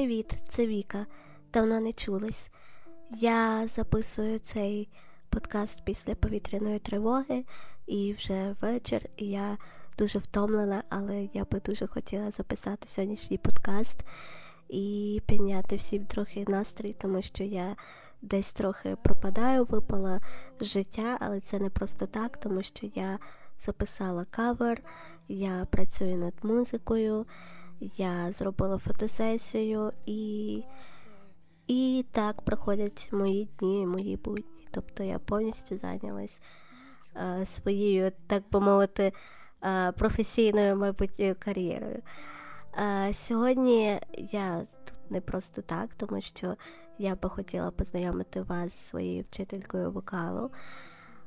Привіт, це Віка. Давно не чулись. Я записую цей подкаст після повітряної тривоги, і вже вечір, і я дуже втомлена, але я би дуже хотіла записати сьогоднішній подкаст і підняти всім трохи настрій, тому що я десь трохи пропадаю, випала з життя, але це не просто так, тому що я записала кавер, я працюю над музикою, я зробила фотосесію і. І так проходять мої дні, мої будні. Тобто я повністю зайнялась е, своєю, так би мовити, е, професійною майбутньою кар'єрою. Е, сьогодні я тут не просто так, тому що я би хотіла познайомити вас зі своєю вчителькою вокалу.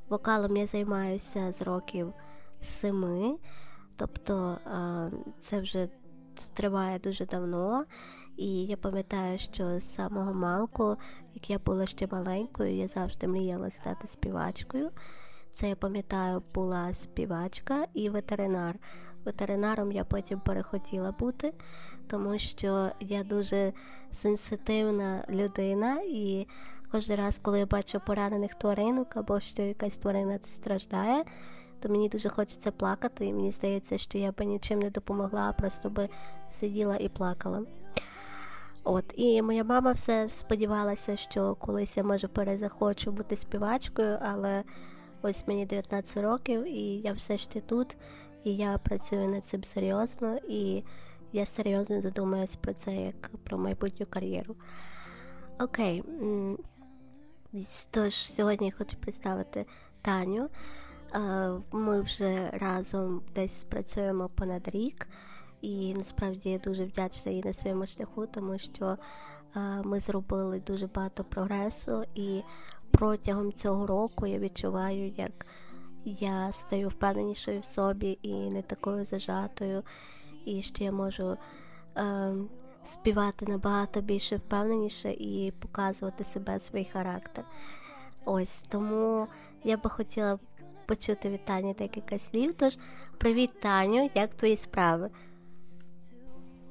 Вокалом я займаюся з років семи, тобто е, це вже триває дуже давно. І я пам'ятаю, що з самого малку, як я була ще маленькою, я завжди мріяла стати співачкою. Це я пам'ятаю, була співачка і ветеринар. Ветеринаром я потім перехотіла бути, тому що я дуже сенситивна людина, і кожен раз, коли я бачу поранених тваринок або що якась тварина страждає, то мені дуже хочеться плакати, і мені здається, що я би нічим не допомогла, просто би сиділа і плакала. От, І моя мама все сподівалася, що колись я може перезахочу бути співачкою, але ось мені 19 років, і я все ще тут, і я працюю над цим серйозно, і я серйозно задумаюсь про це як про майбутню кар'єру. Окей, тож сьогодні я хочу представити Таню. Ми вже разом десь працюємо понад рік. І насправді я дуже вдячна їй на своєму шляху, тому що е, ми зробили дуже багато прогресу, і протягом цього року я відчуваю, як я стаю впевненішою в собі і не такою зажатою, і що я можу е, співати набагато більше впевненіше і показувати себе свій характер. Ось тому я би хотіла почути від Тані декілька слів. Тож привіт, Таню, як твої справи?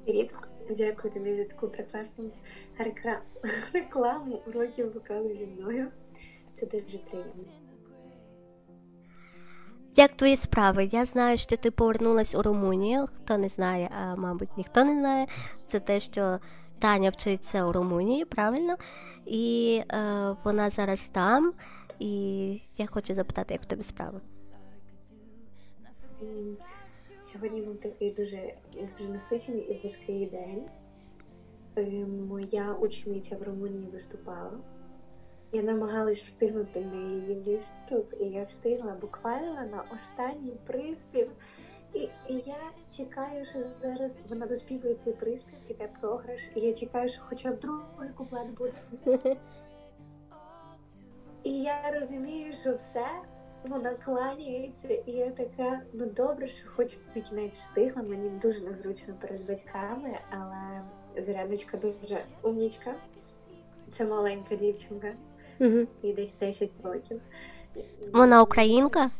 Привіт, дякую тобі за таку прекрасну рекламу уроків вокалу зі мною. Це дуже приємно. Як твої справи? Я знаю, що ти повернулась у Румунію. Хто не знає, а мабуть, ніхто не знає. Це те, що Таня вчиться у Румунії, правильно? І е, вона зараз там. І я хочу запитати, як в тебе справи. Сьогодні був такий дуже дуже насичений і важкий день. Е, моя учениця в Румунії виступала. Я намагалась встигнути на її виступ, і я встигла буквально на останній приспів. І, і я чекаю, що зараз вона доспівує цей приспів, іде програш, і я чекаю, що хоча б другий куплет буде. І я розумію, що все вона кланяється, і я така, ну добре, що хоч на кінець встигла. Мені дуже незручно перед батьками, але Зоряночка дуже умнічка. Це маленька дівчинка, угу. їй десь 10 років. Вона українка?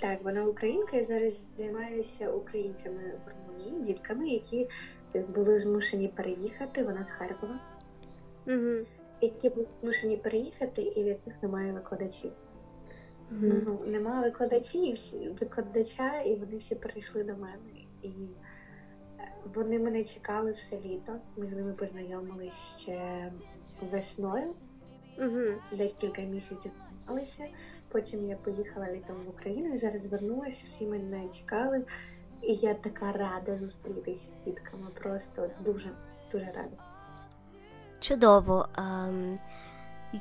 Так, вона українка. Я зараз займаюся українцями в Румунії, дітками, які були змушені переїхати. Вона з Харкова, угу. Які змушені переїхати, і в яких немає викладачів. Mm-hmm. Ну, Нема викладачів, викладача, і вони всі перейшли до мене. І е, вони мене чекали все літо. Ми з ними познайомилися ще весною, mm-hmm. декілька місяців. Потім я поїхала літом в Україну і зараз звернулася, всі мене чекали. І я така рада зустрітися з дітками. Просто дуже, дуже рада. Чудово. Um...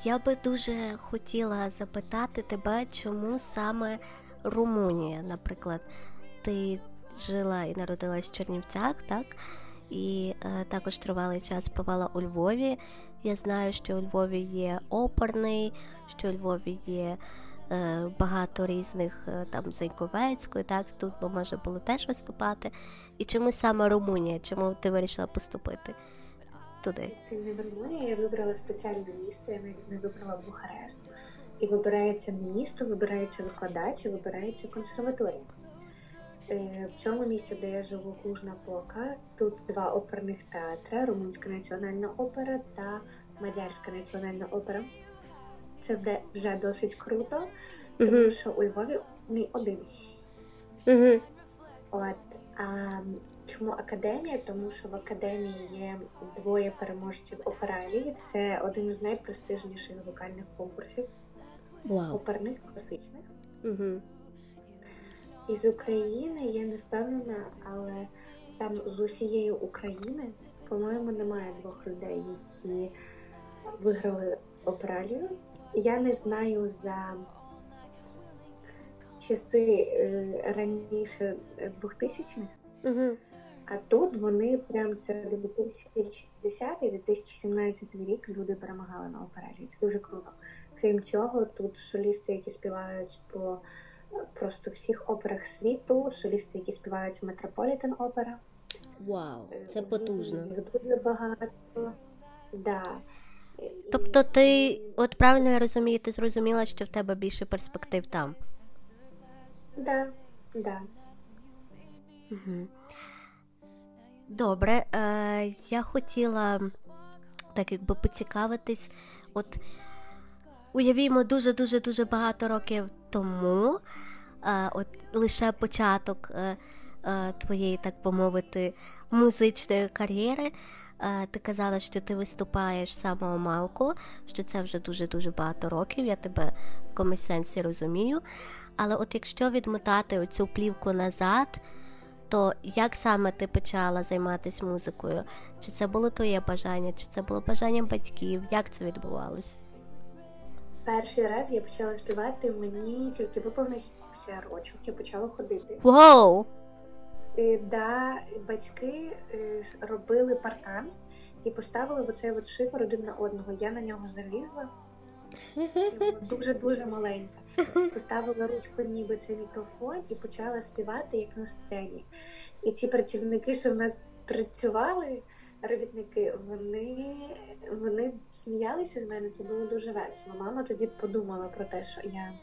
Я би дуже хотіла запитати тебе, чому саме Румунія, наприклад, ти жила і народилась в Чернівцях, так? І е, також тривалий час побувала у Львові. Я знаю, що у Львові є оперний, що у Львові є е, багато різних е, там Зайковецької, так, тут може було теж виступати. І чому саме Румунія? Чому ти вирішила поступити? Туди? Це не Румунія, я вибрала спеціальне місто, я не вибрала Бухарест. І вибирається місто, вибирається викладач, і вибирається консерваторія. Е, в цьому місці, де я живу, Клужна Пока, тут два оперних театри: Румунська національна опера та Мадярська національна опера. Це буде вже досить круто, тому що у Львові не один. Uh-huh. От а чому академія? Тому що в академії є двоє переможців опералії. Це один з найпрестижніших вокальних конкурсів wow. оперних класичних. Uh-huh. Із України я не впевнена, але там з усієї України, по-моєму, немає двох людей, які виграли опералію. Я не знаю за часи е, раніше 2000-х, угу. А тут вони прям це 2010-2017 рік люди перемагали на операції. Це дуже круто. Крім цього, тут солісти, які співають по просто всіх операх світу, солісти, які співають в Метрополітен опера. Вау, це потужно. Дуже багато. Да. Тобто ти, от правильно я розумію, ти зрозуміла, що в тебе більше перспектив там? Да, да. Угу. Добре, е, я хотіла так якби поцікавитись, от уявімо дуже-дуже дуже багато років тому, е, от лише початок е, е, твоєї, так би мовити, музичної кар'єри. Е, ти казала, що ти виступаєш самого малку, що це вже дуже-дуже багато років, я тебе в комусь сенсі розумію. Але от якщо відмотати оцю плівку назад, то як саме ти почала займатися музикою? Чи це було твоє бажання, чи це було бажанням батьків? Як це відбувалося? Перший раз я почала співати, мені тільки виповнився рочок, я почала ходити. Вау! Wow. Е, да, батьки е, робили паркан і поставили оцей от шифр один на одного. Я на нього залізла. Дуже дуже маленька. Поставила ручку, ніби цей мікрофон, і почала співати як на сцені. І ці працівники, що в нас працювали, робітники, вони вони сміялися з мене. Це було дуже весело. Мама тоді подумала про те, що я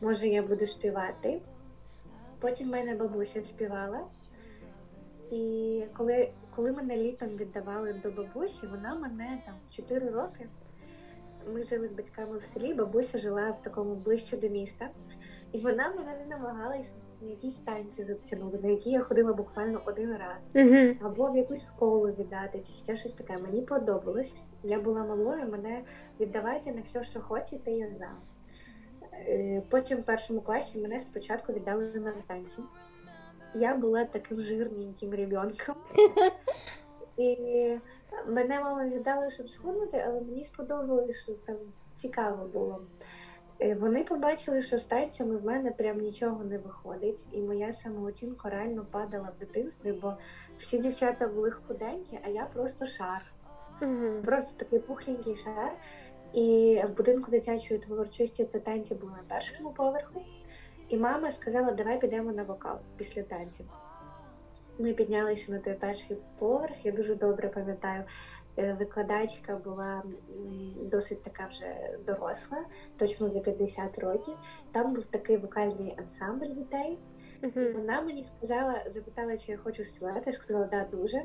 може я буду співати. Потім мене бабуся співала. І коли коли мене літом віддавали до бабусі, вона мене там в 4 роки. Ми жили з батьками в селі, бабуся жила в такому ближче до міста, і вона мене не намагалась на якісь танці затягнути, на які я ходила буквально один раз, uh-huh. або в якусь школу віддати, чи ще щось таке. Мені подобалось. Я була малою, мене віддавайте на все, що хочете, я за. Е, потім в першому класі мене спочатку віддали на танці. Я була таким жирненьким ребенком. І мене мама віддала, щоб схуднути, але мені сподобалось, що там цікаво було. Е, вони побачили, що з танцями в мене прям нічого не виходить, і моя самооцінка реально падала в дитинстві, бо всі дівчата були худенькі, а я просто шар. mm Просто такий пухленький шар. І в будинку дитячої творчості це танці були на першому поверху. І мама сказала, давай підемо на вокал після танців. Ми піднялися на той перший поверх. Я дуже добре пам'ятаю, е, викладачка була досить така вже доросла, точно за 50 років. Там був такий вокальний ансамбль дітей. Uh-huh. Вона мені сказала, запитала, чи я хочу співати. Я сказала, да, дуже.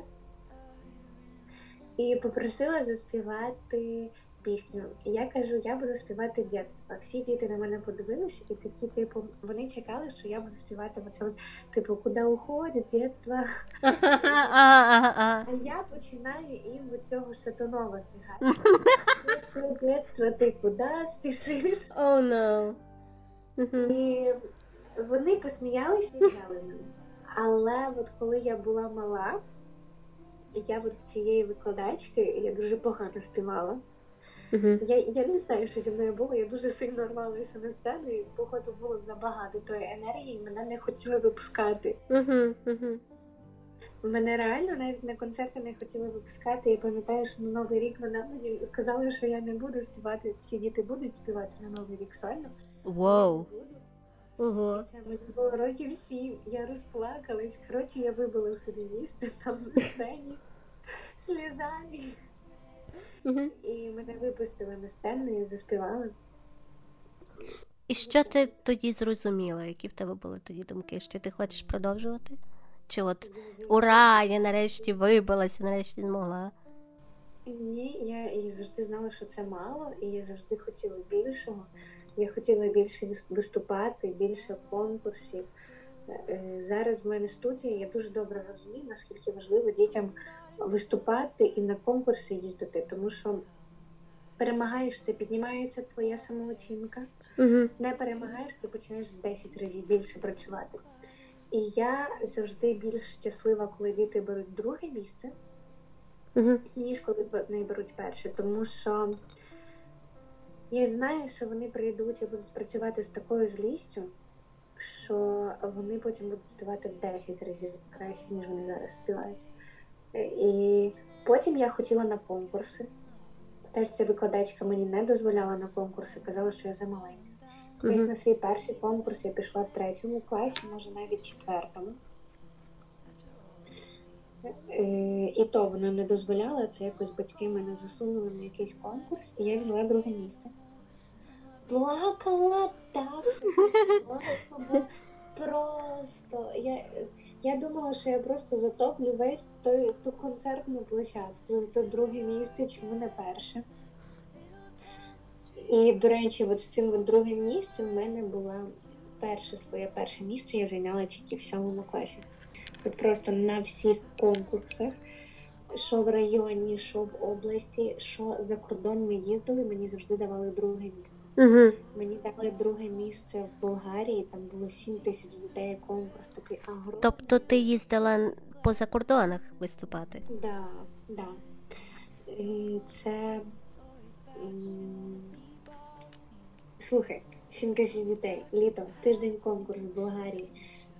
І попросила заспівати пісню. І я кажу, я буду співати дитинство. Всі діти на мене подивилися, і такі, типу, вони чекали, що я буду співати оце, типу, куди уходить дитинство. А я починаю їм від цього шатунова фігати. Дитинство, дитинство, ти куди спішиш? Oh, no. І вони посміялися і взяли мене. Але от коли я була мала, я от в цієї викладачки я дуже погано співала. Uh-huh. Я я не знаю, що зі мною було. Я дуже сильно рвалася на сцену, і походу було забагато тої енергії, і мене не хотіли випускати. Uh-huh. Uh-huh. Мене реально навіть на концерти не хотіли випускати. Я пам'ятаю, що на новий рік мене мені сказали, що я не буду співати. Всі діти будуть співати на новий рік сольно. Wow. Ого. Це мені було років сім. Я розплакалась. Коротше, я вибила собі місце там на сцені слізами. І мене випустили на сцену і заспівали. І що ти тоді зрозуміла? Які в тебе були тоді думки? Що ти хочеш продовжувати? Чи от ура, я нарешті вибилася, нарешті змогла? Ні, я і завжди знала, що це мало, і я завжди хотіла більшого. Я хотіла більше виступати, більше конкурсів. Е, зараз в мене студія, я дуже добре розумію, наскільки важливо дітям виступати і на конкурси їздити, тому що перемагаєш, це піднімається твоя самооцінка. Угу. Не перемагаєш, ти починаєш 10 разів більше працювати. І я завжди більш щаслива, коли діти беруть друге місце, угу. ніж коли вони беруть перше. Тому що я знаю, що вони прийдуть і будуть працювати з такою злістю, що вони потім будуть співати в 10 разів краще, ніж вони зараз співають. І потім я хотіла на конкурси. Теж ця викладачка мені не дозволяла на конкурси, казала, що я замаленька. Десь mm-hmm. на свій перший конкурс я пішла в третьому класі, може навіть четвертому. Е, і то вона не дозволяла, це якось батьки мене засунули на якийсь конкурс, і я взяла друге місце. Плакала так, просто. Я я думала, що я просто затоплю весь той, ту концертну площадку. То друге місце, чому не перше. І, до речі, от з цим другим місцем в мене було перше своє перше місце, я зайняла тільки в сьомому класі. От просто на всіх конкурсах, що в районі, що в області, що за кордон ми їздили, мені завжди давали друге місце. Угу. Мені дали друге місце в Болгарії, там було 7 тисяч дітей, конкурс такий агро. Тобто ти їздила по закордонах виступати? Так, да, так. Да. Це. Слухай, сімка дітей, літо, тиждень конкурс в Болгарії.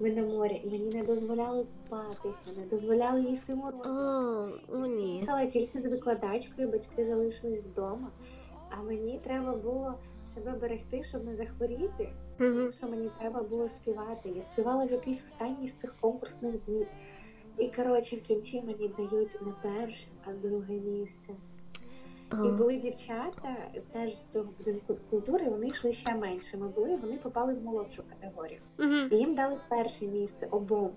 Ми на морі, мені не дозволяли купатися, не дозволяли їсти морозиво. О, ні. Але тільки з викладачкою батьки залишились вдома. А мені треба було себе берегти, щоб не захворіти. Тому що мені треба було співати. Я співала в якийсь останній з цих конкурсних днів. І коротше, в кінці мені дають не перше, а друге місце. І були дівчата теж з цього будинку культури, вони йшли ще меншими були, вони попали в молодшу категорію. І їм дали перше місце обом.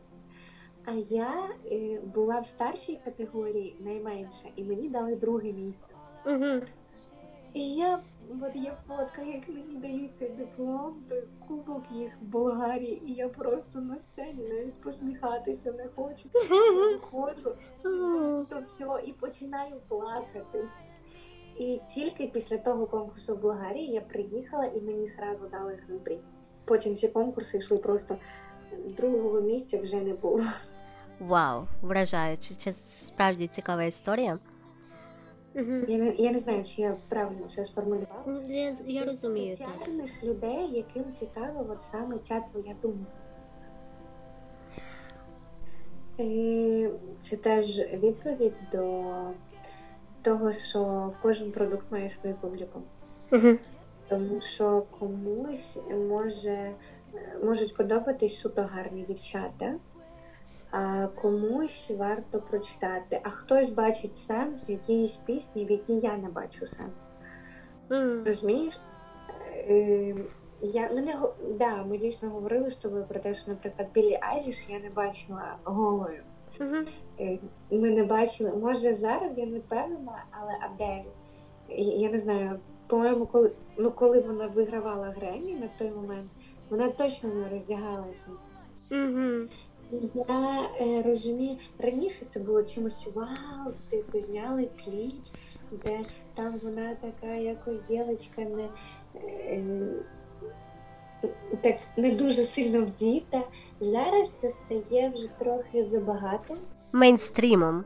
А я е, була в старшій категорії найменша, і мені дали друге місце. І я от є фотка, як мені дають цей диплом, той кубок їх в Болгарії, і я просто на сцені навіть посміхатися не хочу. Ходжу, то все, і починаю плакати. І тільки після того конкурсу в Болгарії я приїхала і мені сразу дали гран Потім ці конкурси йшли просто другого місця вже не було. Вау, вражаюче. Це справді цікава історія. Я не я не знаю, чи я правильно все сформулювала. Ну, я я розумію. Ти тягнеш людей, яким цікава от саме ця твоя думка. І Це теж відповідь до того, що кожен продукт має свою публіку. Угу. Тому що комусь може можуть подобатись суто гарні дівчата, а комусь варто прочитати. А хтось бачить сенс в якійсь пісні, в якій я не бачу сенс. Mm. Розумієш? Е, я ну, не да, Ми дійсно говорили з тобою про те, що, наприклад, Білі Айліш я не бачила голою. Mm-hmm. Ми не бачили. Може зараз я не впевнена, але Адель, я не знаю, по-моєму, коли ну, коли вона вигравала Гремі на той момент, вона точно не роздягалася. Mm-hmm. Я е, розумію, раніше це було чимось вау, типу зняли кліп, де там вона така якось дівчинка не е, так не дуже сильно вдіта. Зараз це стає вже трохи забагато. Мейнстрімом.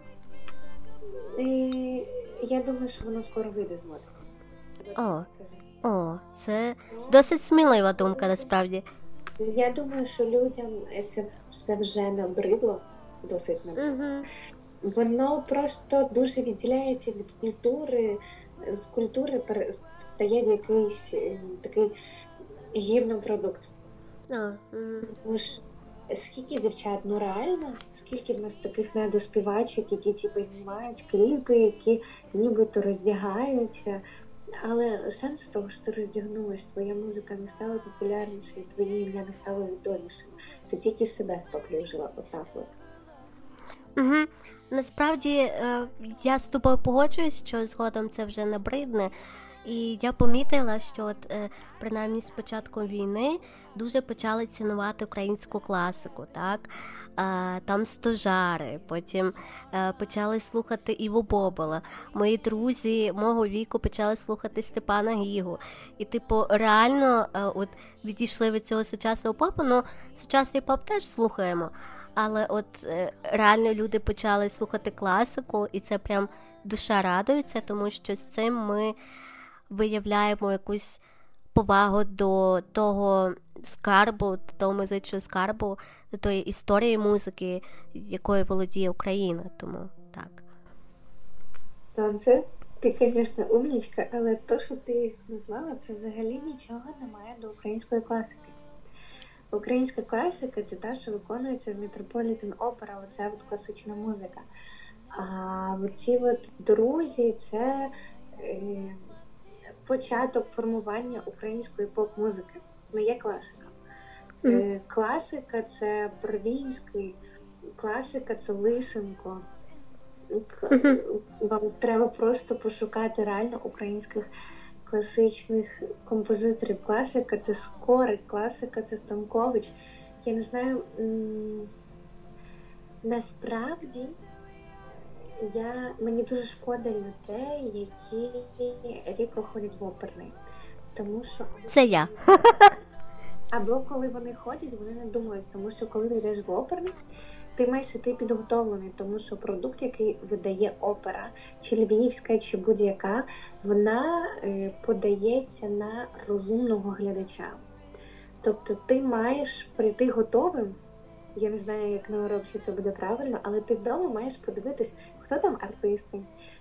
І Я думаю, що воно скоро вийде з моди. О, о, це досить смілива думка насправді. Я думаю, що людям це все вже набридло, досить набридло. Угу. Воно просто дуже відділяється від культури, з культури стає в якийсь е, такий гівнопродукт. Тому що скільки дівчат, ну реально, скільки в нас таких недоспівачок, які типу, знімають кліпи, які нібито роздягаються, Але сенс того, що ти роздягнулась, твоя музика не стала популярнішою, твоє ім'я не стало відомішим. Ти тільки себе споплюжила отак от. Угу. Насправді е, я з тобою погоджуюсь, що згодом це вже набридне. І я помітила, що от е, принаймні з початком війни дуже почали цінувати українську класику, так там стожари, потім е, почали слухати Іву Бобола. Мої друзі мого віку почали слухати Степана Гігу. І, типу, реально е, от відійшли від цього сучасного попу. Ну, сучасний поп теж слухаємо. Але от реально люди почали слухати класику, і це прям душа радується, тому що з цим ми виявляємо якусь повагу до того скарбу, до того музичного скарбу, до тої історії музики, якою володіє Україна. Тому так. Сонце, ти, звісно, умнічка, але то, що ти їх назвала, це взагалі нічого немає до української класики. Українська класика це та, що виконується в Метрополітен Опера, оця от класична музика. А ці от друзі, це е, початок формування української поп-музики. Це не є класика. Mm. Класика це Бродінський, класика це Лисенко. Вам треба просто пошукати реально українських класичних композиторів. Класика це Скорик, класика це Станкович. Я не знаю. Насправді я мені дуже шкода людей, які рідко ходять в оперний. Тому що це я. Або коли вони ходять, вони не думають, тому що коли ти йдеш в оперний, ти маєш іти підготовлений, тому що продукт, який видає опера, чи львівська, чи будь-яка, вона е, подається на розумного глядача. Тобто ти маєш прийти готовим я не знаю, як на уроці це буде правильно, але ти вдома маєш подивитись, хто там артисти,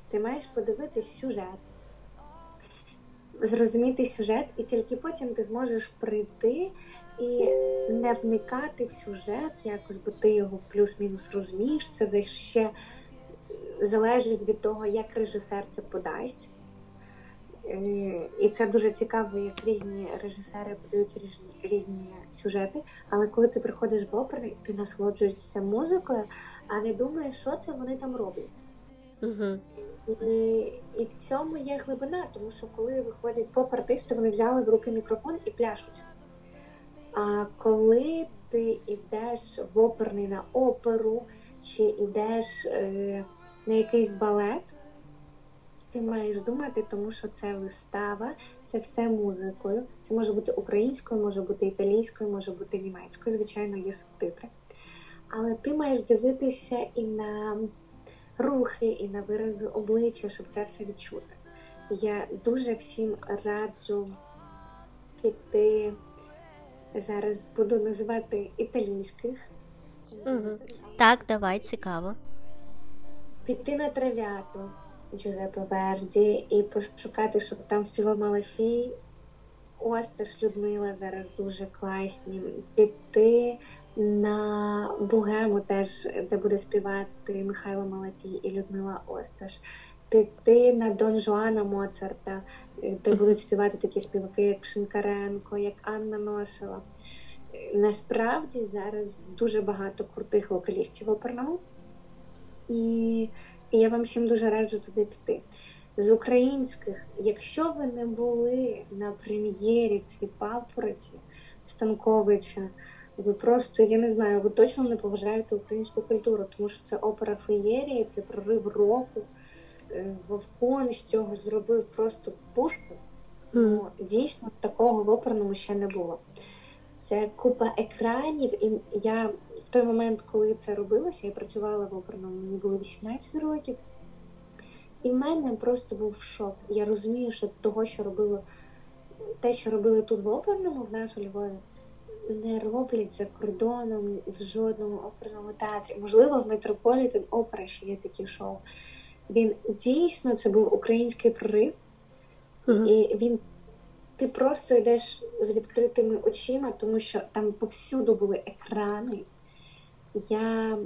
ти маєш подивитись сюжет, зрозуміти сюжет, і тільки потім ти зможеш прийти і не вникати в сюжет якось, бо ти його плюс-мінус розумієш. Це вже ще залежить від того, як режисер це подасть. Е, і це дуже цікаво, як різні режисери подають різні різні сюжети. Але коли ти приходиш в опери, ти насолоджуєшся музикою, а не думаєш, що це вони там роблять. Угу. І і в цьому є глибина, тому що коли виходять поп-артисти, вони взяли в руки мікрофон і пляшуть. А коли ти йдеш в оперний на оперу, чи йдеш е, на якийсь балет ти маєш думати, тому що це вистава, це все музикою. Це може бути українською, може бути італійською, може бути німецькою. Звичайно, є субтитри. Але ти маєш дивитися і на рухи, і на вирази обличчя, щоб це все відчути. Я дуже всім раджу піти. Зараз буду називати італійських. Угу. Так, давай, цікаво. Піти на трав'яту. Джузеппе Верді і пошукати, щоб там співав Малафій. Ось теж Людмила зараз дуже класні. Піти на Богему, теж, де буде співати Михайло Малафій і Людмила Осташ. Піти на Дон Жуана Моцарта, де будуть співати такі співаки, як Шинкаренко, як Анна Носова. Насправді зараз дуже багато крутих вокалістів оперному. І і я вам всім дуже раджу туди піти. З українських, якщо ви не були на прем'єрі ці папороті Станковича, ви просто, я не знаю, ви точно не поважаєте українську культуру, тому що це опера феєрія, це прорив року. Е, Вовкон з цього зробив просто пушку. Ну, Дійсно, такого в оперному ще не було. Це купа екранів, і я в той момент, коли це робилося, я працювала в оперному, мені було 18 років, і в мене просто був шок. Я розумію, що того, що робило те, що робили тут в оперному, в нас у Львові, не роблять за кордоном в жодному оперному театрі. Можливо, в Метрополітен опера ще є такі шоу. Він дійсно це був український прорив, uh-huh. і він ти просто йдеш з відкритими очима, тому що там повсюду були екрани. Я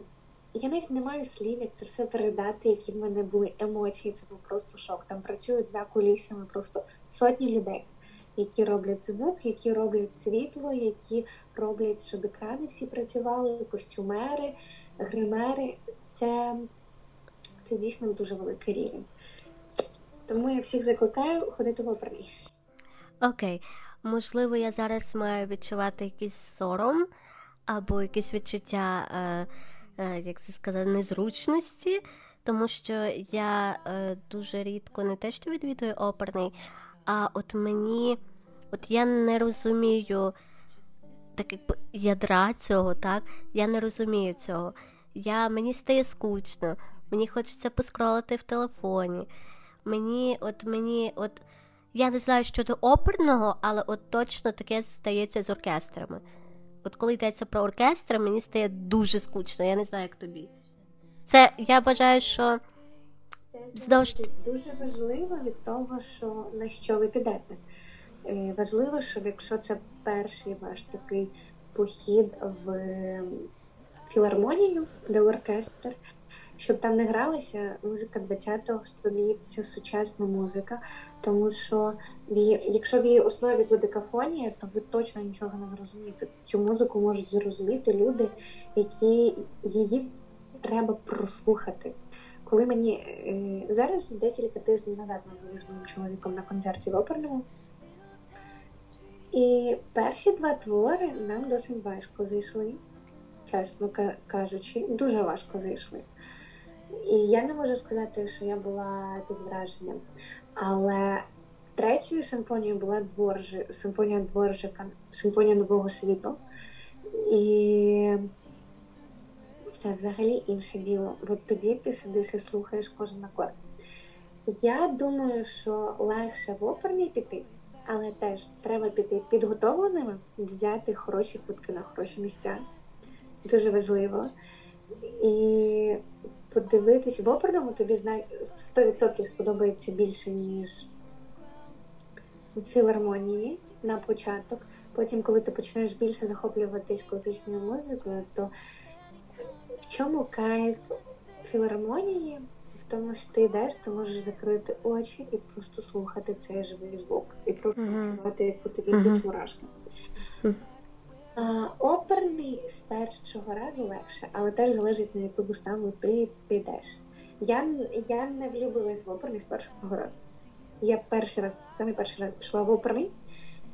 я навіть не маю слів, як це все передати, які в мене були емоції. Це був просто шок. Там працюють за кулісами просто сотні людей, які роблять звук, які роблять світло, які роблять, щоб екрани всі працювали, костюмери, гримери. Це, Це дійсно дуже великий рівень. Тому я всіх закликаю ходити в оперний. Окей, можливо, я зараз маю відчувати якийсь сором або якесь відчуття, е, е, як це сказати, незручності, тому що я е, дуже рідко не те, що відвідую оперний, а от мені, от я не розумію так якби ядра цього, так? Я не розумію цього. Я, Мені стає скучно, мені хочеться поскролити в телефоні. Мені, от мені, от я не знаю щодо оперного, але от точно таке стається з оркестрами. От коли йдеться про оркестр, мені стає дуже скучно, я не знаю, як тобі. Це я вважаю, що Знову ж дуже важливо від того, що на що ви підете. Е, важливо, щоб якщо це перший ваш такий похід в філармонію, де оркестр, щоб там не гралася музика 20-го століття, сучасна музика, тому що якщо в її основі додекафонія, то ви точно нічого не зрозумієте. Цю музику можуть зрозуміти люди, які її треба прослухати. Коли мені е, зараз декілька тижнів назад ми були з моїм чоловіком на концерті в оперному, і перші два твори нам досить важко зайшли, чесно кажучи, дуже важко зайшли. І я не можу сказати, що я була під враженням. Але третьою симфонією була дворжи, симфонія дворжика, симфонія нового світу. І це взагалі інше діло. От тоді ти сидиш і слухаєш кожен акорд. Я думаю, що легше в оперні піти, але теж треба піти підготовленими, взяти хороші кутки на хороші місця. Дуже важливо. І подивитись в оперному, тобі знає 100% сподобається більше, ніж в філармонії на початок. Потім, коли ти почнеш більше захоплюватись класичною музикою, то в чому кайф філармонії? В тому, що ти йдеш, ти можеш закрити очі і просто слухати цей живий звук, і просто відчувати, mm-hmm. як тобі йдуть мурашки. Mm-hmm. А, Оперний з першого разу легше, але теж залежить на яку виставу ти підеш. Я я не влюбилась в оперний з першого разу. Я перший раз, саме перший раз пішла в оперний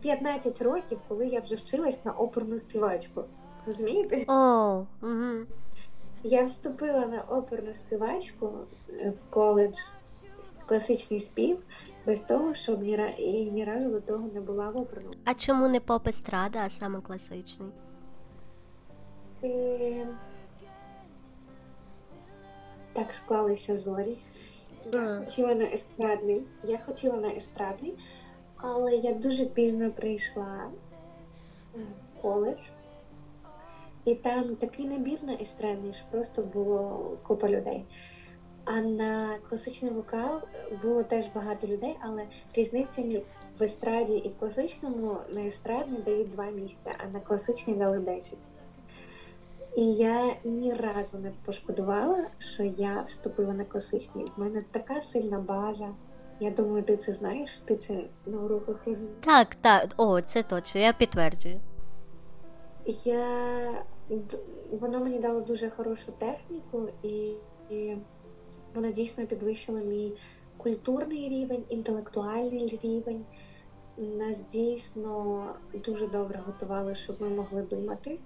15 років, коли я вже вчилась на оперну співачку. Розумієте? Oh, угу. Я вступила на оперну співачку в коледж класичний спів без того, щоб ні, і ні разу до того не була в оперному. А чому не поп естрада, а саме класичний? І... Так склалися зорі. Я mm. хотіла на естрадний. Я хотіла на естрадний, але я дуже пізно прийшла в коледж. І там такий набір на естрадний, що просто було купа людей. А на класичний вокал було теж багато людей, але різниця в естраді і в класичному на естрадний дають два місця, а на класичний дали 10. І я ні разу не пошкодувала, що я вступила на класичний. В мене така сильна база. Я думаю, ти це знаєш, ти це на уроках розумієш. Так, так, о, це точно, я підтверджую. Я... Воно мені дало дуже хорошу техніку і. і воно дійсно підвищило мій культурний рівень, інтелектуальний рівень. Нас дійсно дуже добре готували, щоб ми могли думати.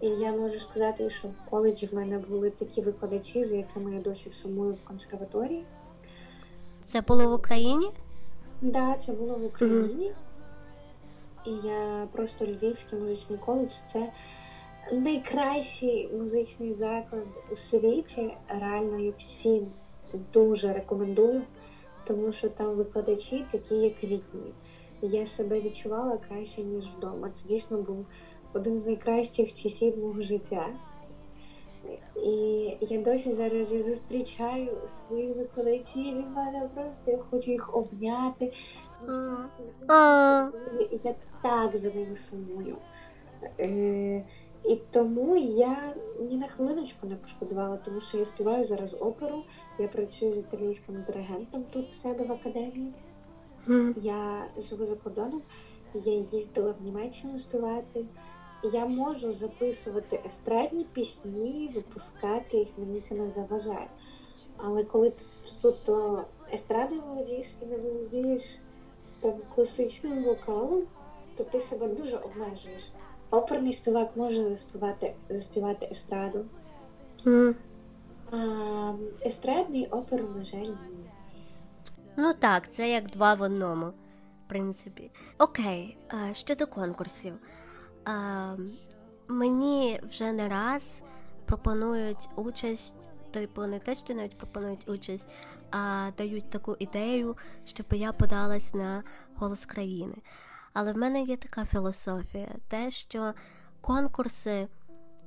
І я можу сказати, що в коледжі в мене були такі викладачі, за якими я досі сумую в консерваторії. Це було в Україні? Так, да, це було в Україні. Mm-hmm. І я просто Львівський музичний коледж це найкращий музичний заклад у світі. Реально я всім дуже рекомендую, тому що там викладачі такі, як рідні. Я себе відчувала краще, ніж вдома. Це дійсно був один з найкращих часів мого життя. І я досі зараз і зустрічаю своїх викладачів, і в мене просто я хочу їх обняти. І я так за ними сумую. І тому я ні на хвилиночку не пошкодувала, тому що я співаю зараз оперу, я працюю з італійським диригентом тут в себе в академії. Mm. Я живу за кордоном, я їздила в Німеччину співати. Я можу записувати естрадні пісні, випускати їх, мені це не заважає. Але коли ти суто естрадою володієш і не володієш там класичним вокалом, то ти себе дуже обмежуєш. Оперний співак може заспівати заспівати естраду. Mm. А естрадний оперу, на жаль, ні. Ну так, це як два в одному, в принципі. Окей, а щодо конкурсів. А, Мені вже не раз пропонують участь, типу, не те, що навіть пропонують участь, а дають таку ідею, щоб я подалась на голос країни. Але в мене є така філософія, те, що конкурси,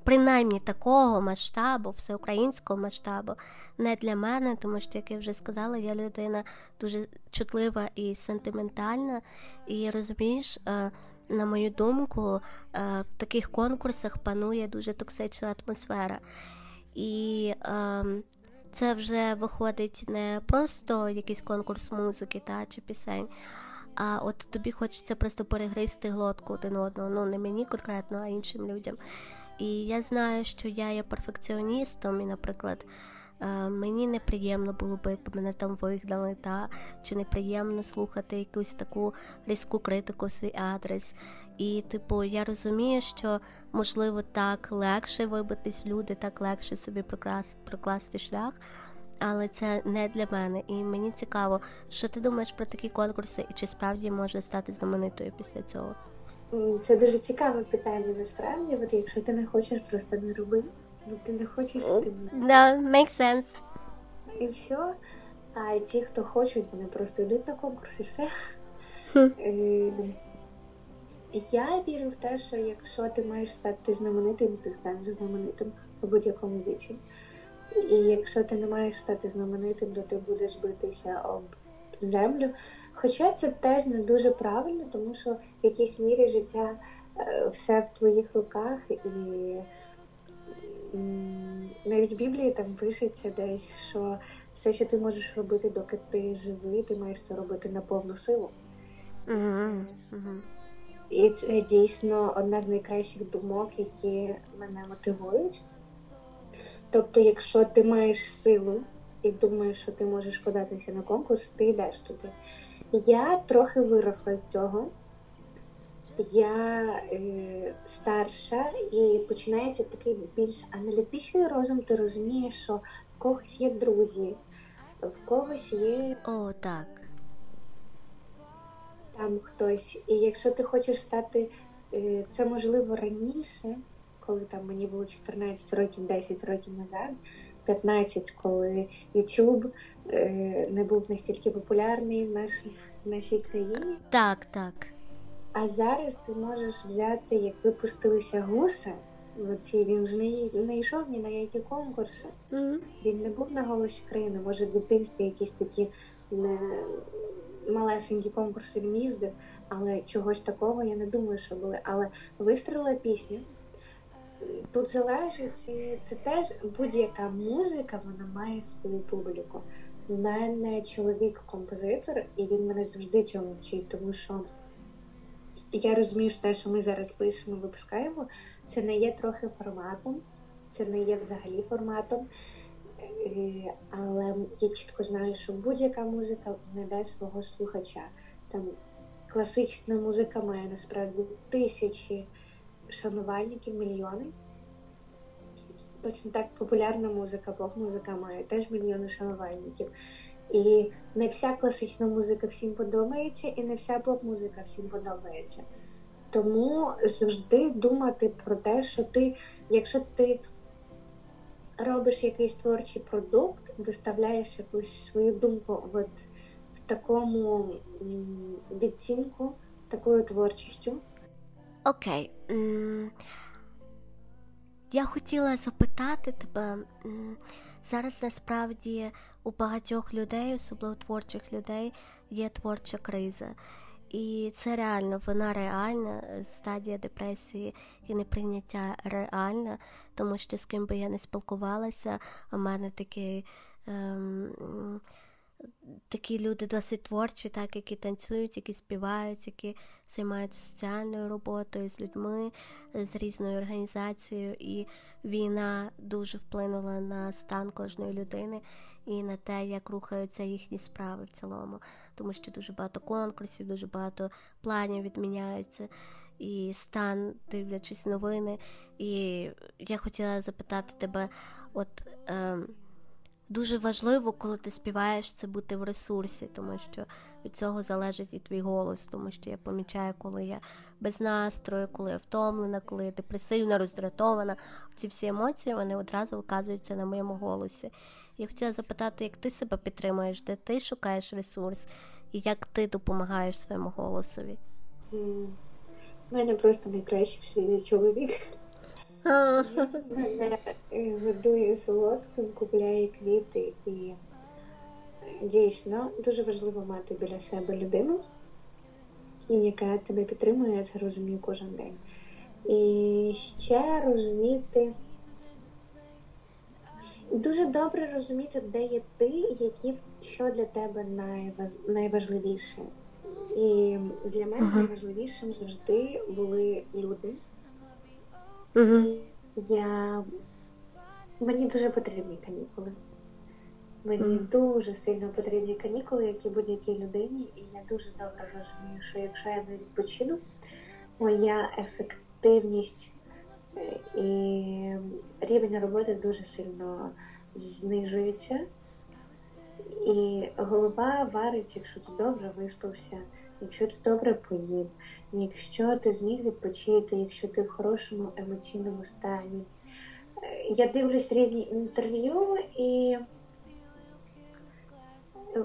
принаймні такого масштабу, всеукраїнського масштабу, не для мене, тому що, як я вже сказала, я людина дуже чутлива і сентиментальна. І розумієш, е, на мою думку, е, в таких конкурсах панує дуже токсична атмосфера. І ем, це вже виходить не просто якийсь конкурс музики та, чи пісень. А от тобі хочеться просто перегризти глотку один одного, ну не мені конкретно, а іншим людям. І я знаю, що я є перфекціоністом, і, наприклад, е, мені неприємно було би, якби мене там вигнали, та чи неприємно слухати якусь таку різку критику свій адрес. І, типу, я розумію, що можливо так легше вибитись люди, так легше собі прокласти шлях але це не для мене. І мені цікаво, що ти думаєш про такі конкурси, і чи справді може стати знаменитою після цього? Це дуже цікаве питання. Насправді, от якщо ти не хочеш, просто не роби. Ну, ти не хочеш, ти не да, make sense. І все. А ті, хто хочуть, вони просто йдуть на конкурс і все. Е, я вірю в те, що якщо ти маєш стати знаменитим, ти станеш знаменитим у будь-якому віці. І якщо ти не маєш стати знаменитим, то ти будеш битися об землю. Хоча це теж не дуже правильно, тому що в якійсь мірі життя е, все в твоїх руках, і навіть в Біблії там пишеться десь, що все, що ти можеш робити, доки ти живий, ти маєш це робити на повну силу. Mm-hmm. Mm-hmm. І це дійсно одна з найкращих думок, які мене мотивують. Тобто, якщо ти маєш силу і думаєш, що ти можеш податися на конкурс, ти йдеш туди. Я трохи виросла з цього. Я е, старша і починається такий більш аналітичний розум. Ти розумієш, що в когось є друзі, в когось є О, так. там хтось. І якщо ти хочеш стати, е, це можливо раніше, коли там мені було 14 років, 10 років назад, 15, коли YouTube е, не був настільки популярний в нашій, в нашій країні. Так, так. А зараз ти можеш взяти, як випустилися гуси. Оці, він ж не, не йшов ні на які конкурси. Mm-hmm. Він не був на голосі країни. Може, в дитинстві якісь такі не малесенькі конкурси він їздив, але чогось такого я не думаю, що були. Але вистрілила пісня. Тут залежить, це теж будь-яка музика, вона має свою публіку. У мене чоловік композитор, і він мене завжди цьому вчить, тому що я розумію, що те, що ми зараз пишемо, випускаємо, це не є трохи форматом, це не є взагалі форматом. Е, але я чітко знаю, що будь-яка музика знайде свого слухача. Там класична музика має насправді тисячі шанувальників, мільйони. Точно так популярна музика, поп-музика має теж мільйони шанувальників. І не вся класична музика всім подобається, і не вся поп-музика всім подобається. Тому завжди думати про те, що ти, якщо ти робиш якийсь творчий продукт, виставляєш якусь свою думку от в такому відцінку, такою творчістю. Окей. Я хотіла запитати тебе. Зараз насправді у багатьох людей, особливо творчих людей, є творча криза. І це реально, вона реальна, стадія депресії і неприйняття реальна, тому що з ким би я не спілкувалася, у мене такий. Ем, такі люди досить творчі, так, які танцюють, які співають, які займаються соціальною роботою з людьми, з різною організацією. І війна дуже вплинула на стан кожної людини і на те, як рухаються їхні справи в цілому. Тому що дуже багато конкурсів, дуже багато планів відміняються. І стан, дивлячись новини. І я хотіла запитати тебе, от. Е, дуже важливо, коли ти співаєш, це бути в ресурсі, тому що від цього залежить і твій голос, тому що я помічаю, коли я без настрою, коли я втомлена, коли я депресивна, роздратована. Ці всі емоції вони одразу виказуються на моєму голосі. Я хотіла запитати, як ти себе підтримуєш, де ти шукаєш ресурс, і як ти допомагаєш своєму голосові? У мене просто найкращий в чоловік. Мене годує солодким, купляє квіти і дійсно дуже важливо мати біля себе людину, яка тебе підтримує, я це розумію кожен день. І ще розуміти. Дуже добре розуміти, де є ти, які що для тебе найваж... найважливіше. І для мене найважливішим завжди були люди. Uh-huh. Я... Мені дуже потрібні канікули. Мені uh-huh. дуже сильно потрібні канікули, як і будь-якій людині, і я дуже добре розумію, що якщо я не відпочину, моя ефективність е, і рівень роботи дуже сильно знижується. І голова варить, якщо ти добре виспався якщо ти добре поїв, якщо ти зміг відпочити, якщо ти в хорошому емоційному стані. Е, я дивлюсь різні інтерв'ю і е,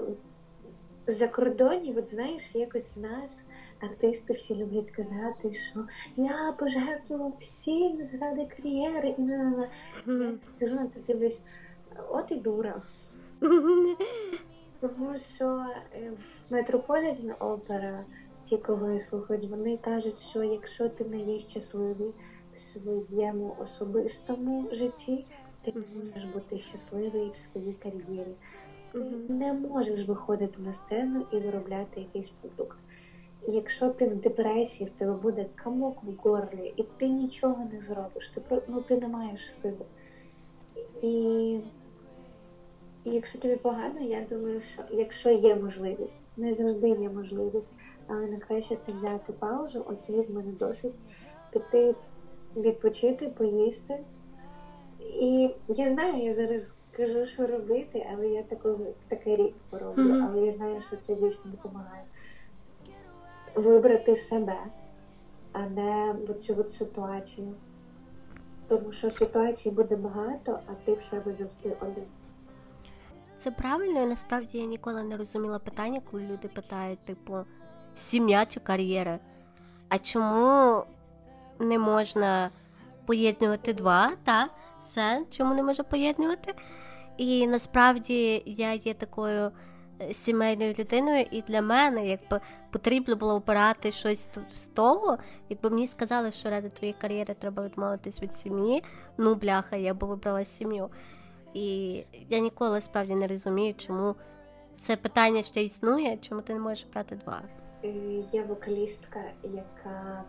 за кордоні, от знаєш, якось в нас артисти всі люблять сказати, що я пожертвував всім заради кар'єри і на на Я сиджу на це дивлюсь, от і дура. Тому що е, в Метрополітен опера, ті, кого я слухають, вони кажуть, що якщо ти не є щасливий в своєму особистому житті, ти не можеш бути щасливий в своїй кар'єрі. Ти не можеш виходити на сцену і виробляти якийсь продукт. Якщо ти в депресії, в тебе буде камок в горлі, і ти нічого не зробиш, ти ну, ти не маєш сили. І і якщо тобі погано, я думаю, що якщо є можливість, не завжди є можливість, але найкраще це взяти паузу, окей, з мене досить, піти відпочити, поїсти. І я знаю, я зараз кажу, що робити, але я таку, такий рідко роблю, mm-hmm. але я знаю, що це дійсно допомагає. Вибрати себе, а не цю от ситуацію. Тому що ситуацій буде багато, а ти в себе завжди один. Це правильно, і насправді я ніколи не розуміла питання, коли люди питають, типу, сім'я чи кар'єра. А чому не можна поєднувати два? Та, все, чому не можна поєднувати? І насправді я є такою е, сімейною людиною, і для мене якби потрібно було обирати щось тут з того, якби мені сказали, що ради твоєї кар'єри треба відмовитись від сім'ї. Ну, бляха, я б вибрала сім'ю. І я ніколи справді не розумію, чому це питання ще існує, чому ти не можеш брати два. Е, є вокалістка, яка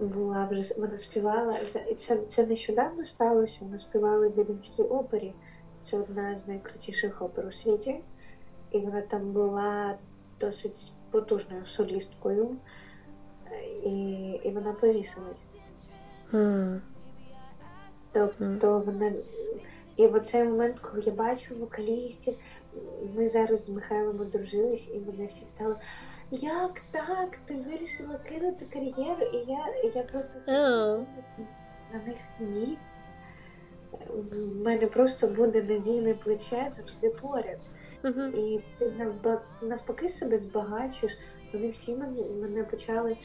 була вже вона співала. Це це нещодавно сталося. Вона співала в Віденській опері. Це одна з найкрутіших опер у світі. І вона там була досить потужною солісткою, і і вона повісилась. Mm. Тобто вона. І в цей момент, коли я бачу вокалістів, ми зараз з Михайлом одружились, і мене всі питали, як так? Ти вирішила кинути кар'єру? І я і я просто oh. на них ні. У мене просто буде надійне плече завжди поряд. Uh-huh. І ти навпаки себе збагачуєш. Вони всі мене, мене почали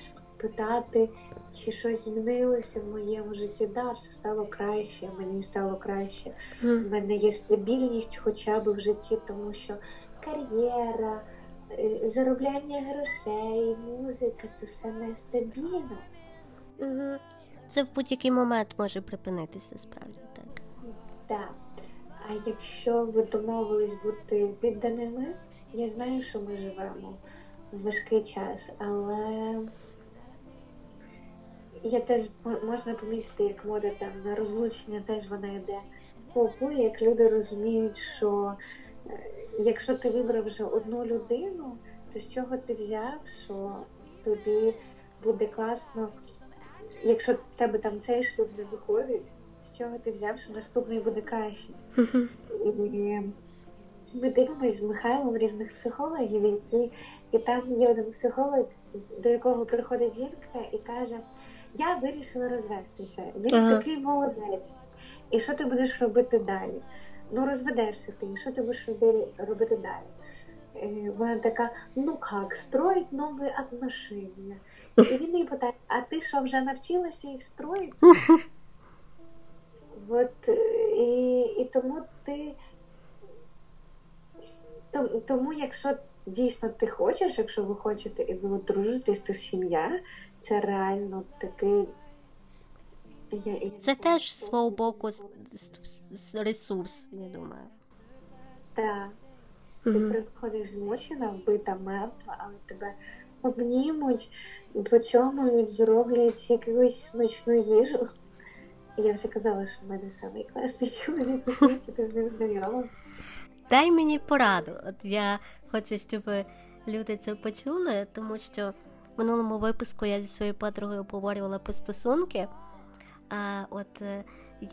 питати, чи щось змінилося в моєму житті. Да, все стало краще, мені стало краще. У mm. мене є стабільність хоча б в житті, тому що кар'єра, е, заробляння грошей, музика це все нестабільно. Угу. Це в будь-який момент може припинитися, справді так. Так. А якщо ви домовились бути підданими, я знаю, що ми живемо в важкий час, але я теж можна помітити, як мода там на розлучення теж вона йде в попу, як люди розуміють, що е, якщо ти вибрав вже одну людину, то з чого ти взяв, що тобі буде класно, якщо в тебе там цей шлюб не виходить, з чого ти взяв, що наступний буде краще. І ми дивимося з Михайлом різних психологів, які і там є один психолог, до якого приходить жінка і каже: Я вирішила розвестися. Він ага. такий молодець. І що ти будеш робити далі? Ну, розведешся ти, і що ти будеш робити далі? Е, вона така, ну як, строїть нові отношення. І він її питає: а ти що вже навчилася їх строїти? От, і, і тому ти. Тому, якщо дійсно ти хочеш, якщо ви хочете і ви одружитесь, то сім'я це реально такий. Це теж з свого боку ресурс, я думаю. Так. Ти mm-hmm. приходиш змучена, вбита, мертва, але тебе обнімуть, почомують, зроблять якусь смачну їжу. Я вже казала, що в мене самий класний чоловік у світі, ти з ним знайома. Дай мені пораду. От я хочу, щоб люди це почули, тому що минулому випуску я зі своєю подругою обговорювала по стосунки. А от е,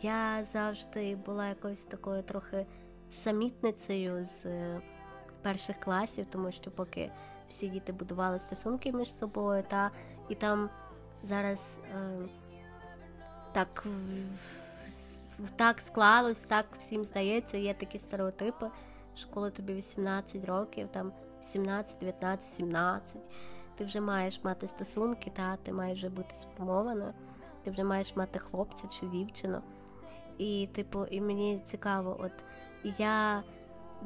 я завжди була якоюсь такою трохи самітницею з е, перших класів, тому що поки всі діти будували стосунки між собою, та і там зараз е, так так склалось, так всім здається, є такі стереотипи, що коли тобі 18 років, там 17, 19, 17, ти вже маєш мати стосунки, та ти маєш вже бути сформованою, ти вже маєш мати хлопця чи дівчину. І, типу, і мені цікаво, от я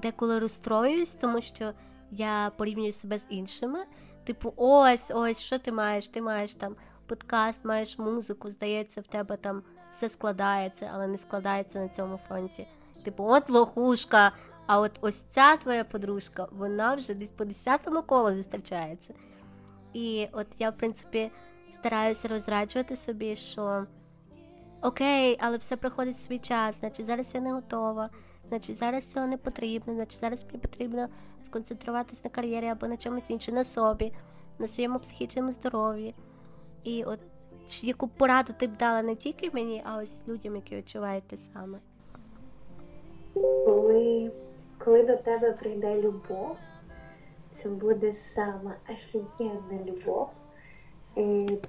деколи розстроююсь, тому що я порівнюю себе з іншими. Типу, ось, ось, що ти маєш? Ти маєш там подкаст, маєш музику, здається, в тебе там все складається, але не складається на цьому фронті. Типу, от лохушка, а от ось ця твоя подружка, вона вже десь по десятому колу зустрічається. І от я, в принципі, стараюся розраджувати собі, що окей, але все проходить свій час, значить зараз я не готова, значить зараз цього не потрібно, значить зараз мені потрібно сконцентруватися на кар'єрі або на чомусь іншому, на собі, на своєму психічному здоров'ї. І от яку пораду ти б дала не тільки мені, а ось людям, які відчувають те саме. Коли коли до тебе прийде любов, це буде саме офігенна любов,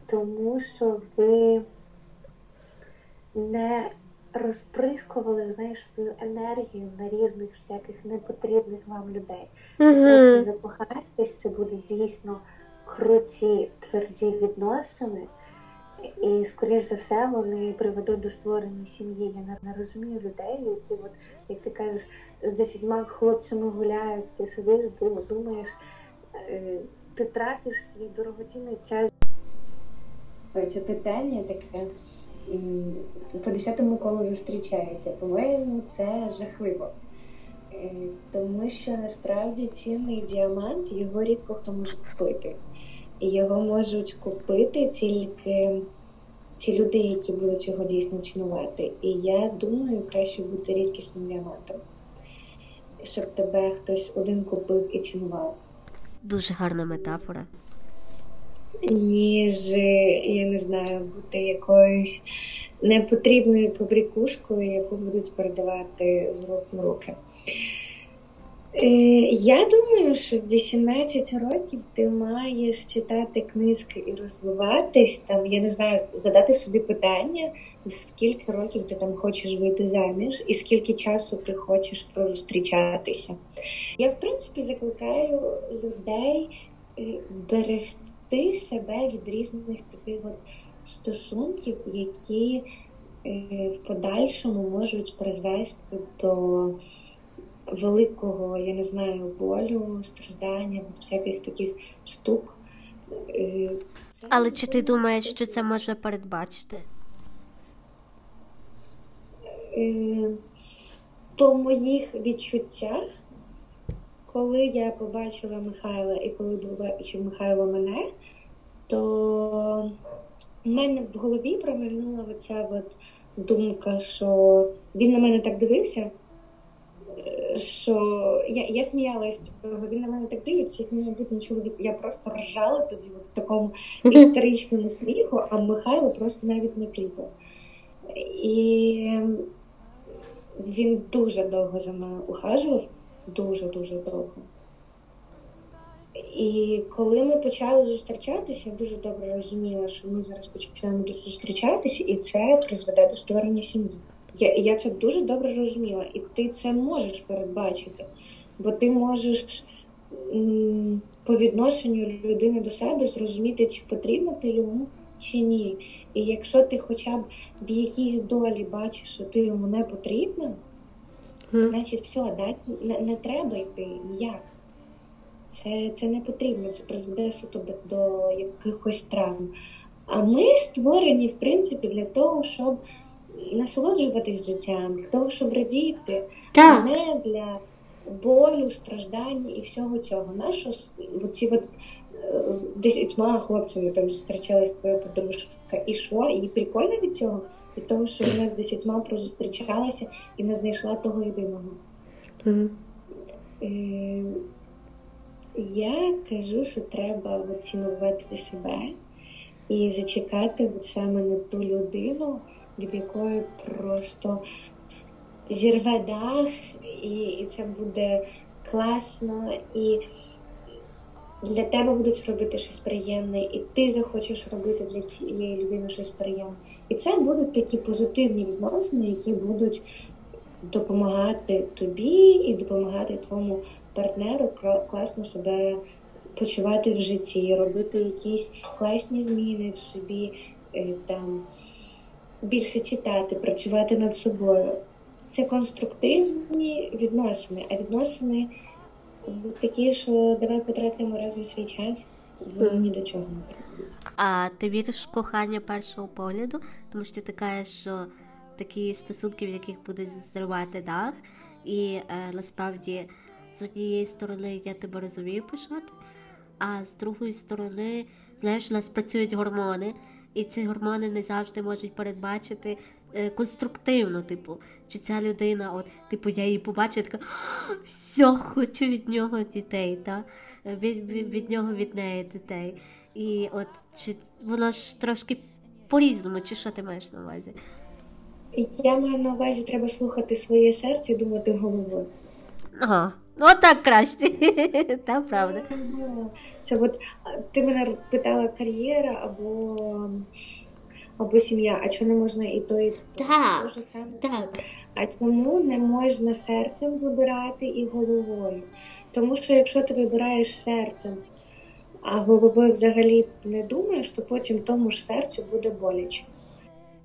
тому що ви не розприскували знаєш, свою енергію на різних всяких непотрібних вам людей. Mm-hmm. Просто закохайтесь, це буде дійсно круті, тверді відносини. І, скоріш за все, вони приведуть до створення сім'ї. Я не, розумію людей, які, от, як ти кажеш, з десятьма хлопцями гуляють, ти сидиш, ти думаєш, е, ти тратиш свій дорогоцінний час. Це питання таке по десятому колу зустрічається. По-моєму, це жахливо. Е, тому що насправді цінний діамант його рідко хто може купити. Його можуть купити тільки ті люди, які будуть його дійсно цінувати. І я думаю, краще бути рідкісним діамантом, щоб тебе хтось один купив і цінував. Дуже гарна метафора. Ніж, я не знаю, бути якоюсь непотрібною побрікушкою, яку будуть передавати з рук в руки. Е, я думаю, що в 18 років ти маєш читати книжки і розвиватись там. Я не знаю, задати собі питання, скільки років ти там хочеш вийти заміж, і скільки часу ти хочеш прозустрічатися. Я, в принципі, закликаю людей е, берегти себе від різних таких от стосунків, які е, в подальшому можуть призвести до великого, я не знаю, болю, страждання, всяких таких штук. Е, це Але чи ти думаєш, що це можна передбачити? Е, по моїх відчуттях, коли я побачила Михайла і коли побачив Михайло мене, то в мене в голові промильнула оця от думка, що він на мене так дивився, що я я сміялась, він на мене так дивиться, як мені бути чоловік. Я просто ржала тоді от в такому історичному сміху, а Михайло просто навіть не кліпав. І він дуже довго за мною ухажував, дуже-дуже довго. І коли ми почали зустрічатися, я дуже добре розуміла, що ми зараз почнемо зустрічатися, і це призведе до створення сім'ї. Я я це дуже добре розуміла, і ти це можеш передбачити, бо ти можеш м, по відношенню людини до себе зрозуміти, чи потрібно ти йому, чи ні. І якщо ти хоча б в якійсь долі бачиш, що ти йому не потрібна, mm. значить все, да, не, не треба йти ніяк. Це це не потрібно, це призведе суто до, до якихось травм. А ми створені, в принципі, для того, щоб насолоджуватись життям, для того, щоб радіти, так. а не для болю, страждань і всього цього. Нащо оці от е, з десятьма хлопцями там зустрічалась твоя подружка і що? І прикольно від цього, від того, що вона з десятьма прозустрічалася і не знайшла того єдиного. Mm-hmm. Я кажу, що треба цінувати себе і зачекати от саме на ту людину, від якої просто зірве дах, і, і це буде класно, і для тебе будуть робити щось приємне, і ти захочеш робити для цієї людини щось приємне. І це будуть такі позитивні відносини, які будуть допомагати тобі і допомагати твоєму партнеру класно себе почувати в житті, робити якісь класні зміни в собі, е, там більше читати, працювати над собою. Це конструктивні відносини, а відносини такі, що давай потратимо разом свій час, вони ні до чого не. А ти віриш в кохання першого погляду, тому що ти кажеш, що такі стосунки, в яких буде зривати дах, і е, насправді з однієї сторони я тебе розумію пишати, а з другої сторони, знаєш, у нас працюють гормони, і ці гормони не завжди можуть передбачити е, конструктивно, типу, чи ця людина, от, типу, я її побачила, така все, хочу від нього дітей, та? Від, від, від нього від неї дітей. І от чи воно ж трошки по-різному, чи що ти маєш на увазі? Я маю на увазі, треба слухати своє серце і думати головою. Ага. Ну, так краще. Та правда. Це от ти мене питала кар'єра або або сім'я, а чому не можна і то, і то? Так, саме? так. А чому не можна серцем вибирати і головою? Тому що якщо ти вибираєш серцем, а головою взагалі не думаєш, то потім тому ж серцю буде боляче.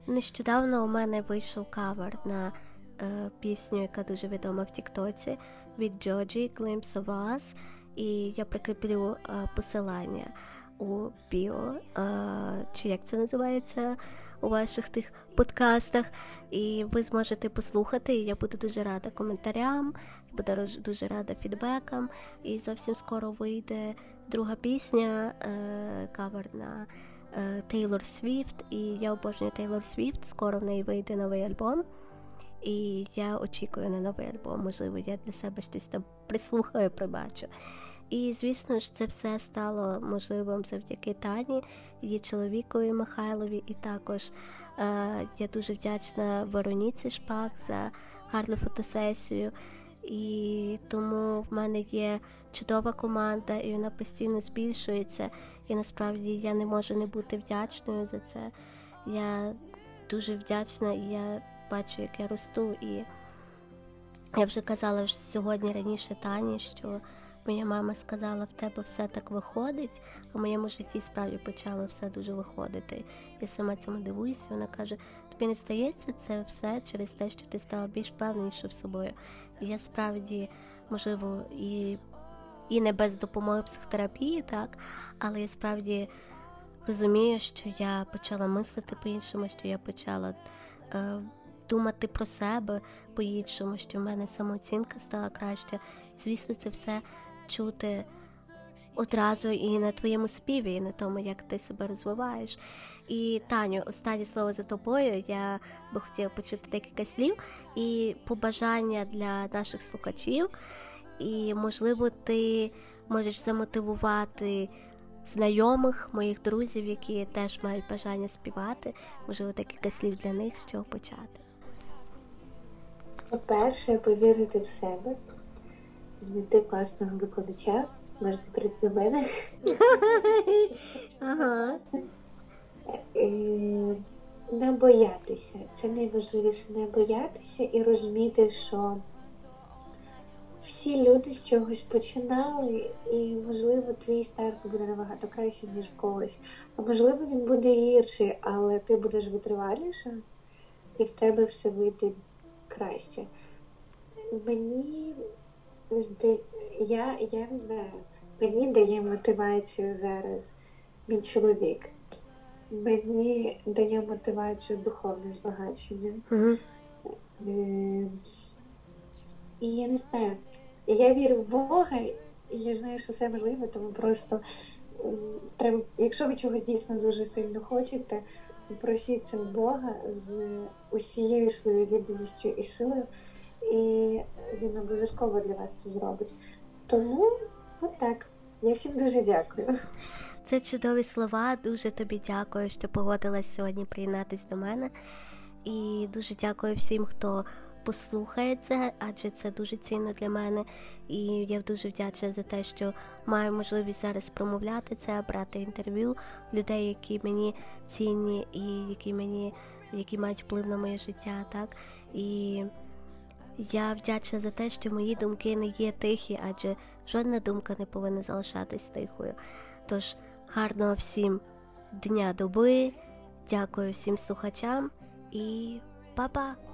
Нещодавно у мене вийшов кавер на е, пісню, яка дуже відома в Тіктоці від Джоджі Glimpse of Us, і я прикріплю е, посилання у біо, е, чи як це називається у ваших тих подкастах. І ви зможете послухати. і Я буду дуже рада коментарям, буду дуже рада фідбекам. І зовсім скоро вийде друга пісня, е, кавер на. Тейлор Свіфт, і я обожнюю Тейлор Свіфт. Скоро в неї вийде новий альбом. І я очікую на новий альбом. Можливо, я для себе щось там прислухаю, прибачу. І, звісно ж, це все стало можливим завдяки Тані, її чоловікові Михайлові. І також е, я дуже вдячна Вероніці Шпак за гарну фотосесію. І тому в мене є чудова команда, і вона постійно збільшується. І насправді я не можу не бути вдячною за це. Я дуже вдячна, і я бачу, як я росту. І я вже казала вже сьогодні раніше Тані, що моя мама сказала, в тебе все так виходить, а в моєму житті справді почало все дуже виходити. Я сама цьому дивуюся. Вона каже: тобі не стається, це все через те, що ти стала більш впевненіше собою. І я справді, можливо, і і не без допомоги психотерапії, так, але я справді розумію, що я почала мислити по-іншому, що я почала е, думати про себе по-іншому, що в мене самооцінка стала краще. Звісно, це все чути одразу і на твоєму співі, і на тому, як ти себе розвиваєш. І Таню, останнє слово за тобою. Я би хотіла почути декілька слів і побажання для наших слухачів. І, можливо, ти можеш замотивувати знайомих, моїх друзів, які теж мають бажання співати. Можливо, декілька слів для них, що почати. По-перше, повірити в себе, знайти класного викладача, можете прийти до мене. Ага. Е, не боятися. Це найважливіше не боятися і розуміти, що всі люди з чогось починали, і, можливо, твій старт буде набагато краще, ніж в когось. А можливо, він буде гірший, але ти будеш витриваліше, і в тебе все вийде краще. Мені я, я не знаю, мені дає мотивацію зараз мій чоловік. Мені дає мотивацію духовне збагачення. Mm-hmm. І я не знаю. Я вірю в Бога, і я знаю, що все можливо, тому просто треба, якщо ви чогось дійсно дуже сильно хочете, просіться Бога з усією своєю відданістю і силою, і він обов'язково для вас це зробить. Тому отак. Я всім дуже дякую. Це чудові слова. Дуже тобі дякую, що погодилась сьогодні приєднатись до мене. І дуже дякую всім, хто послухає це, адже це дуже цінно для мене. І я дуже вдячна за те, що маю можливість зараз промовляти це, брати інтерв'ю людей, які мені цінні і які мені які мають вплив на моє життя. так. І я вдячна за те, що мої думки не є тихі, адже жодна думка не повинна залишатись тихою. Тож гарного всім дня доби, дякую всім слухачам і па-па!